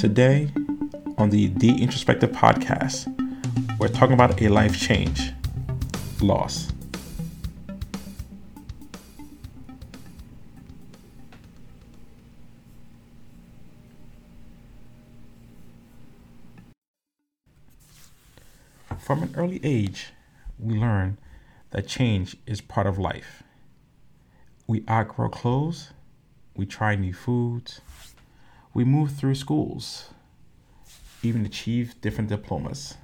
Today, on the The Introspective Podcast, we're talking about a life change loss. From an early age, we learn that change is part of life. We outgrow clothes, we try new foods, we move through schools, even achieve different diplomas.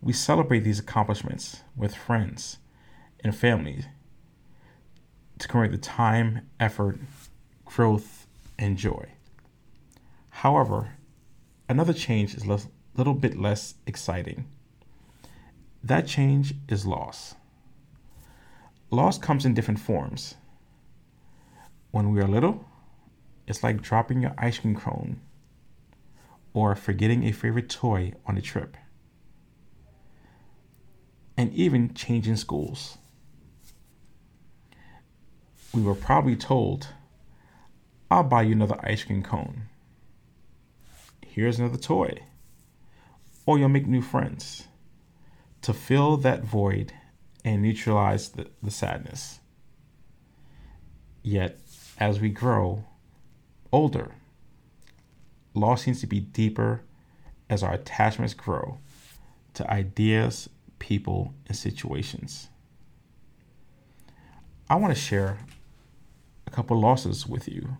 We celebrate these accomplishments with friends and family to commemorate the time, effort, growth, and joy. However, another change is a little bit less exciting. That change is loss. Loss comes in different forms. When we are little, it's like dropping your ice cream cone or forgetting a favorite toy on a trip. And even changing schools. We were probably told, I'll buy you another ice cream cone. Here's another toy. Or you'll make new friends to fill that void and neutralize the, the sadness. Yet, as we grow older, loss seems to be deeper as our attachments grow to ideas, people, and situations. I want to share a couple losses with you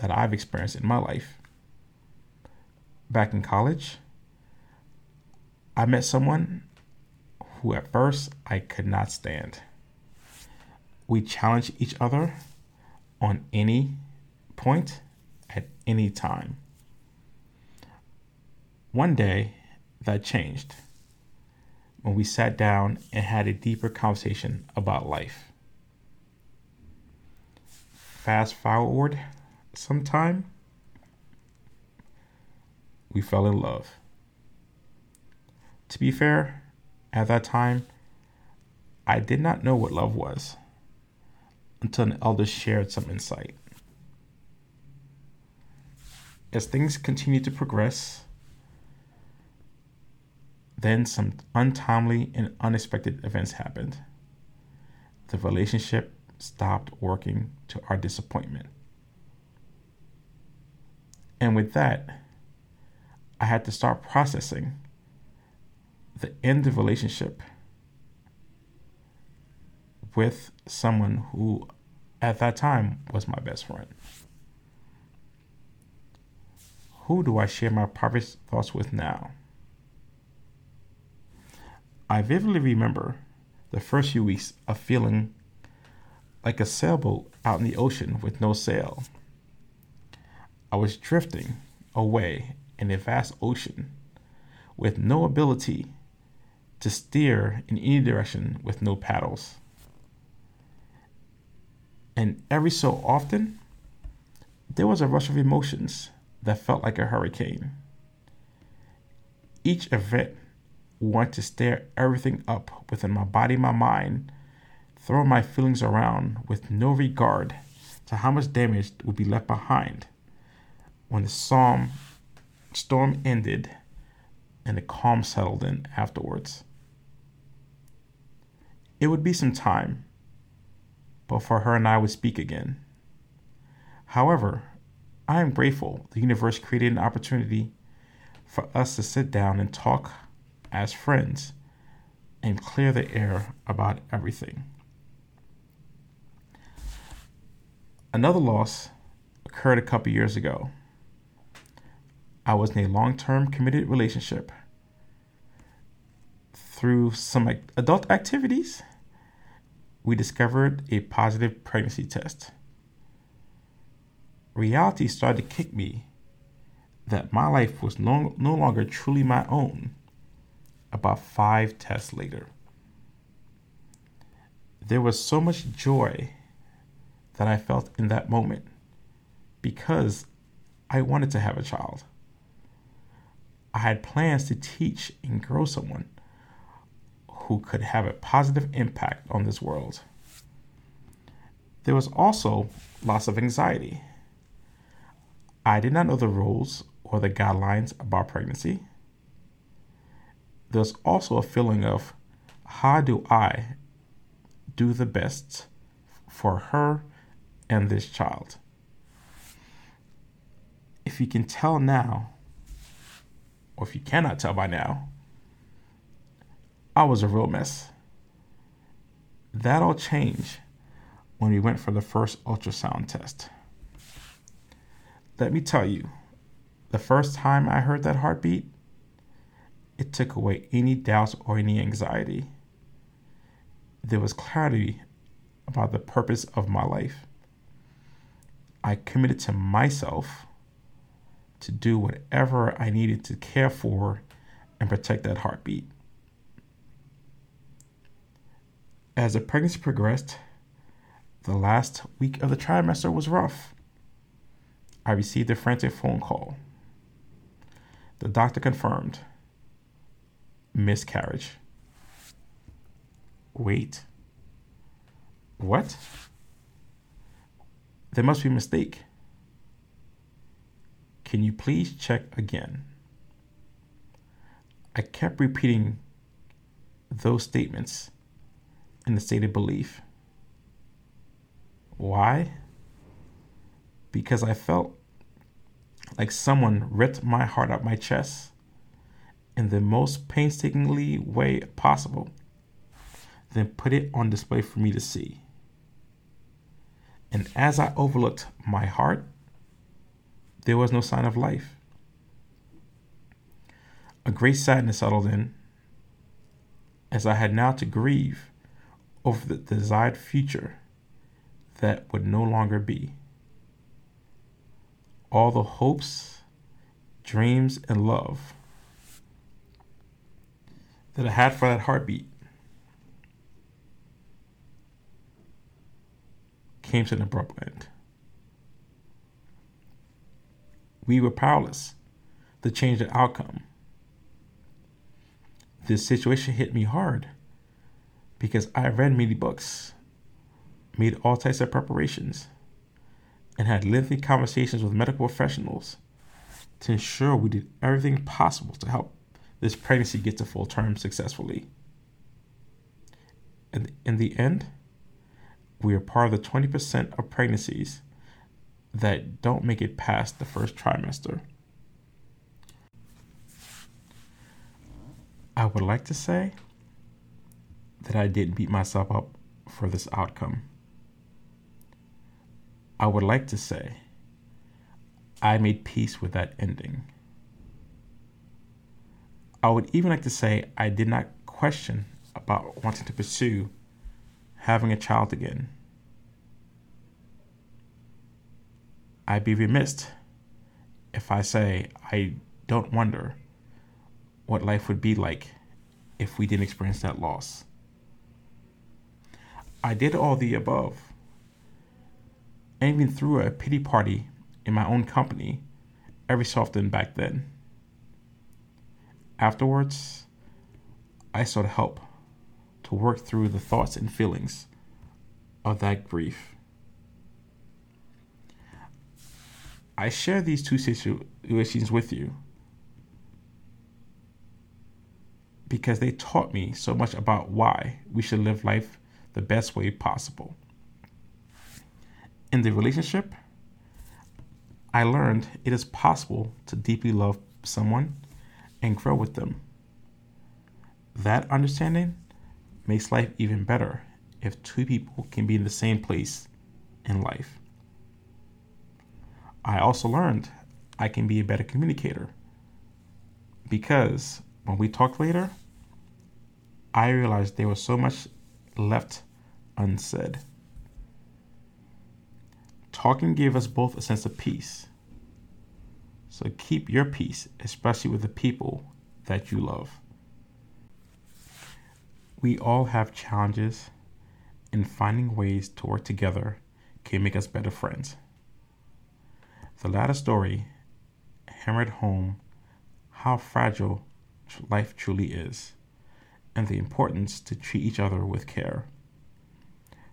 that I've experienced in my life. Back in college, I met someone who at first I could not stand. We challenged each other on any point any time. One day, that changed when we sat down and had a deeper conversation about life. Fast forward some time, we fell in love. To be fair, at that time, I did not know what love was until an elder shared some insight. As things continued to progress, then some untimely and unexpected events happened. The relationship stopped working to our disappointment. And with that, I had to start processing the end of relationship with someone who at that time was my best friend. Who do I share my private thoughts with now? I vividly remember the first few weeks of feeling like a sailboat out in the ocean with no sail. I was drifting away in a vast ocean with no ability to steer in any direction with no paddles. And every so often, there was a rush of emotions that felt like a hurricane. Each event wanted to stir everything up within my body, my mind, throw my feelings around with no regard to how much damage would be left behind when the storm, storm ended and the calm settled in afterwards. It would be some time before her and I would speak again. However, I am grateful the universe created an opportunity for us to sit down and talk as friends and clear the air about everything. Another loss occurred a couple years ago. I was in a long term committed relationship through some adult activities, we discovered a positive pregnancy test. Reality started to kick me that my life was no, no longer truly my own about five tests later. There was so much joy that I felt in that moment because I wanted to have a child. I had plans to teach and grow someone who could have a positive impact on this world. There was also lots of anxiety. I did not know the rules or the guidelines about pregnancy. There's also a feeling of how do I do the best for her and this child? If you can tell now, or if you cannot tell by now, I was a real mess. That all changed when we went for the first ultrasound test. Let me tell you, the first time I heard that heartbeat, it took away any doubts or any anxiety. There was clarity about the purpose of my life. I committed to myself to do whatever I needed to care for and protect that heartbeat. As the pregnancy progressed, the last week of the trimester was rough. I received a frantic phone call. The doctor confirmed miscarriage. Wait. What? There must be a mistake. Can you please check again? I kept repeating those statements in the state of belief. Why? Because I felt like someone ripped my heart out my chest in the most painstakingly way possible, then put it on display for me to see. And as I overlooked my heart, there was no sign of life. A great sadness settled in as I had now to grieve over the desired future that would no longer be. All the hopes, dreams, and love that I had for that heartbeat came to an abrupt end. We were powerless to change the outcome. This situation hit me hard because I read many books made all types of preparations, and had lengthy conversations with medical professionals to ensure we did everything possible to help this pregnancy get to full term successfully. And in the end, we are part of the 20% of pregnancies that don't make it past the first trimester. I would like to say that I didn't beat myself up for this outcome. I would like to say I made peace with that ending. I would even like to say I did not question about wanting to pursue having a child again. I'd be remiss if I say I don't wonder what life would be like if we didn't experience that loss. I did all the above and even threw a pity party in my own company every so often back then. Afterwards, I sought help to work through the thoughts and feelings of that grief. I share these two situations with you because they taught me so much about why we should live life the best way possible in the relationship, I learned it is possible to deeply love someone and grow with them. That understanding makes life even better if two people can be in the same place in life. I also learned I can be a better communicator because when we talked later, I realized there was so much left unsaid. Talking gave us both a sense of peace. So keep your peace, especially with the people that you love. We all have challenges, and finding ways to work together can make us better friends. The latter story hammered home how fragile life truly is and the importance to treat each other with care.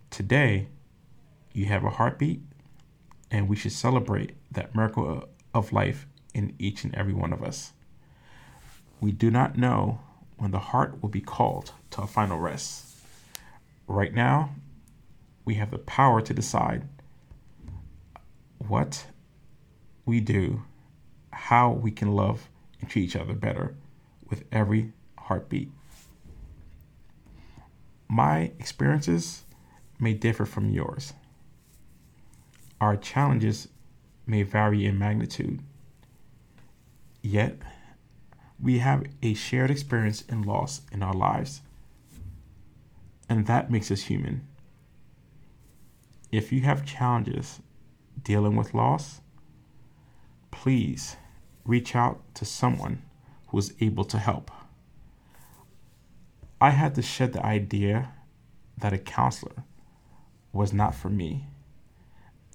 Today, you have a heartbeat and we should celebrate that miracle of life in each and every one of us. We do not know when the heart will be called to a final rest. Right now, we have the power to decide what we do, how we can love and treat each other better with every heartbeat. My experiences may differ from yours. Our challenges may vary in magnitude. Yet, we have a shared experience in loss in our lives, and that makes us human. If you have challenges dealing with loss, please reach out to someone who is able to help. I had to shed the idea that a counselor was not for me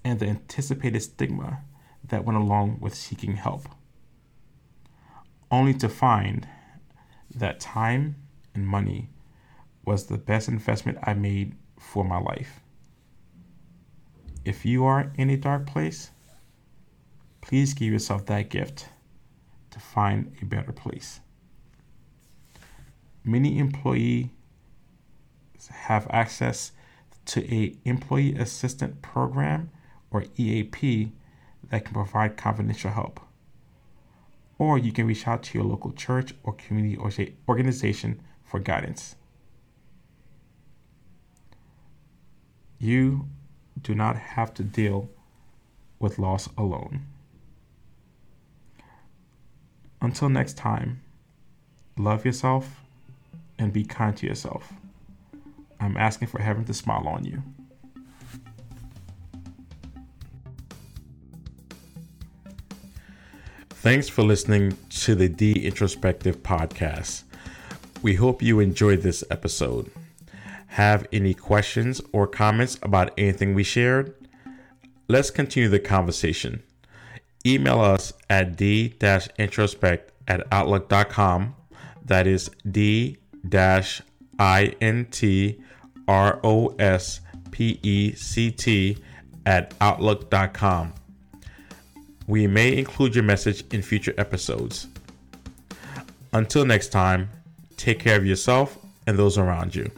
and the anticipated stigma that went along with seeking help, only to find that time and money was the best investment I made for my life. If you are in a dark place, please give yourself that gift to find a better place. Many employees have access to a employee assistant program or EAP that can provide confidential help. Or you can reach out to your local church or community organization for guidance. You do not have to deal with loss alone. Until next time, love yourself and be kind to yourself. I'm asking for heaven to smile on you. Thanks for listening to the D Introspective Podcast. We hope you enjoyed this episode. Have any questions or comments about anything we shared? Let's continue the conversation. Email us at d-introspect at outlook.com. That is d I N T R O S P E C T at outlook.com. We may include your message in future episodes. Until next time, take care of yourself and those around you.